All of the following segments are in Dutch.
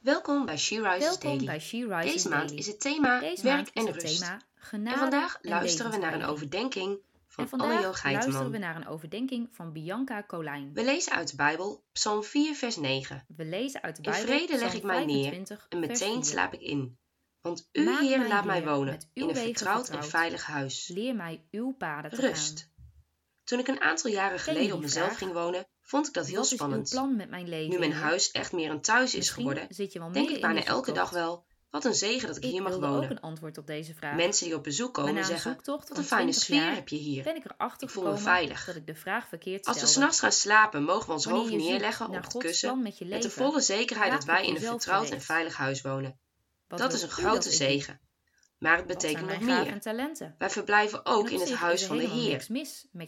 Welkom bij She Rises Welkom Daily. bij She Rises Deze maand Daily. is het thema Deze werk en rust. thema en vandaag en luisteren we naar een overdenking van En vandaag Aljo luisteren we naar een overdenking van Bianca Colijn. We lezen uit de Bijbel Psalm 4 vers 9. We lezen uit de In Bijbel vrede leg ik mij neer 25, En meteen 4. slaap ik in. Want u, Maak Heer, laat mij wonen in een vertrouwd en veilig huis. Leer mij uw paden te Rust. gaan. Toen ik een aantal jaren geleden op mezelf ging wonen, vond ik dat heel Wat is uw spannend. plan met mijn leven? Nu mijn huis echt meer een thuis is geworden, zit je wel denk ik bijna elke dag wel, wat een zegen dat ik Ik hier mag wilde ook wonen. een antwoord op deze vraag. Mensen die op bezoek komen zeggen, wat een fijne 20 sfeer heb je hier. ben ik voel me veilig. dat ik de vraag verkeerd Als we s'nachts gaan slapen, mogen we ons hoofd neerleggen op het kussen met de volle zekerheid dat wij in een vertrouwd en veilig huis wonen. Wat Dat is een grote zegen. Maar het betekent nog meer. en talenten? Wij verblijven En ook in het huis is er van de Heer.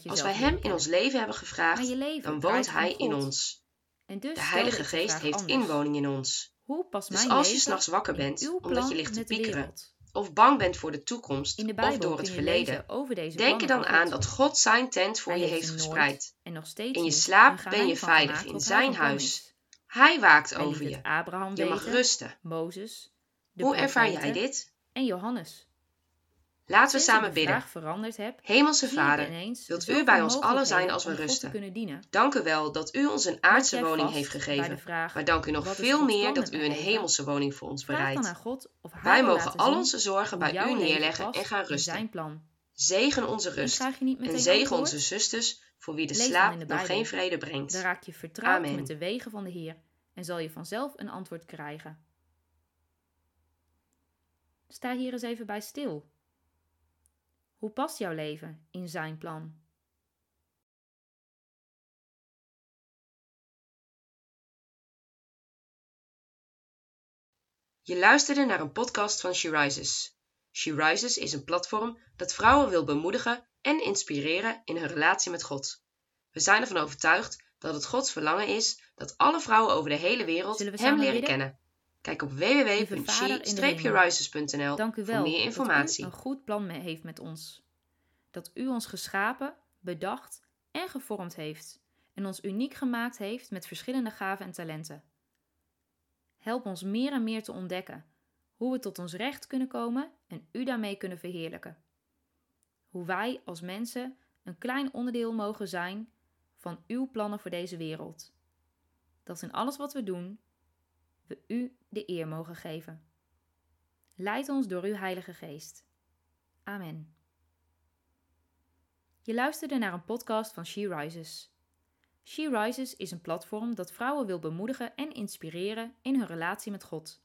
Als wij Hem in ons leven hebben gevraagd, leven dan woont Hij in ons. En dus De Heilige Geest heeft anders. inwoning in ons. Hoe past Dus als je s'nachts wakker bent, omdat je ligt te piekeren, of bang bent voor de toekomst de of door het verleden, denk er dan aan God. dat God zijn tent voor Hij je heeft verspreid. en nog steeds In je slaap ben je veilig in zijn huis. is. Hij waakt over je. Je mag rusten. Hoe ervaar jij dit? En Johannes. Laten we samen bidden. vraag veranderd heb, Hemelse Vader, wilt u bij ons allen zijn als we rusten? Dank u wel dat u ons een aardse woning heeft gegeven. vraag, Maar dank u nog veel meer dat u een hemelse woning voor ons bereidt. Wij mogen al onze zorgen bij u neerleggen en gaan rusten. zijn plan. Zegen onze rust. En zegen onze zusters, voor wie de slaap de nog geen vrede brengt. Dan raak je vertrouwd Amen. met de wegen van de Heer en zal je vanzelf een antwoord krijgen. Sta hier eens even bij stil. Hoe past jouw leven in zijn plan? Je luisterde naar een podcast van She Rises. She Rises is een platform dat vrouwen wil bemoedigen en inspireren in hun relatie met God. We zijn ervan overtuigd dat het Gods verlangen is dat alle vrouwen over de hele wereld we Hem leren kennen. Kijk op www.she-rises.nl Dank u voor wel meer dat u informatie. een goed plan heeft met ons. Dat u ons geschapen, bedacht en gevormd heeft en ons uniek gemaakt heeft met verschillende gaven en talenten. Help ons meer en meer te ontdekken hoe we tot ons recht kunnen komen en u daarmee kunnen verheerlijken. Hoe wij als mensen een klein onderdeel mogen zijn van uw plannen voor deze wereld. Dat in alles wat we doen, we u de eer mogen geven. Leid ons door uw Heilige Geest. Amen. Je luisterde naar een podcast van She Rises. She Rises is een platform dat vrouwen wil bemoedigen en inspireren in hun relatie met God.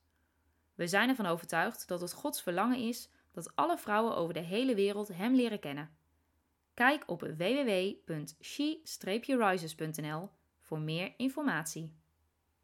We zijn ervan overtuigd dat het Gods verlangen is dat alle vrouwen over de hele wereld Hem leren kennen. Kijk op www.she-rises.nl voor meer informatie.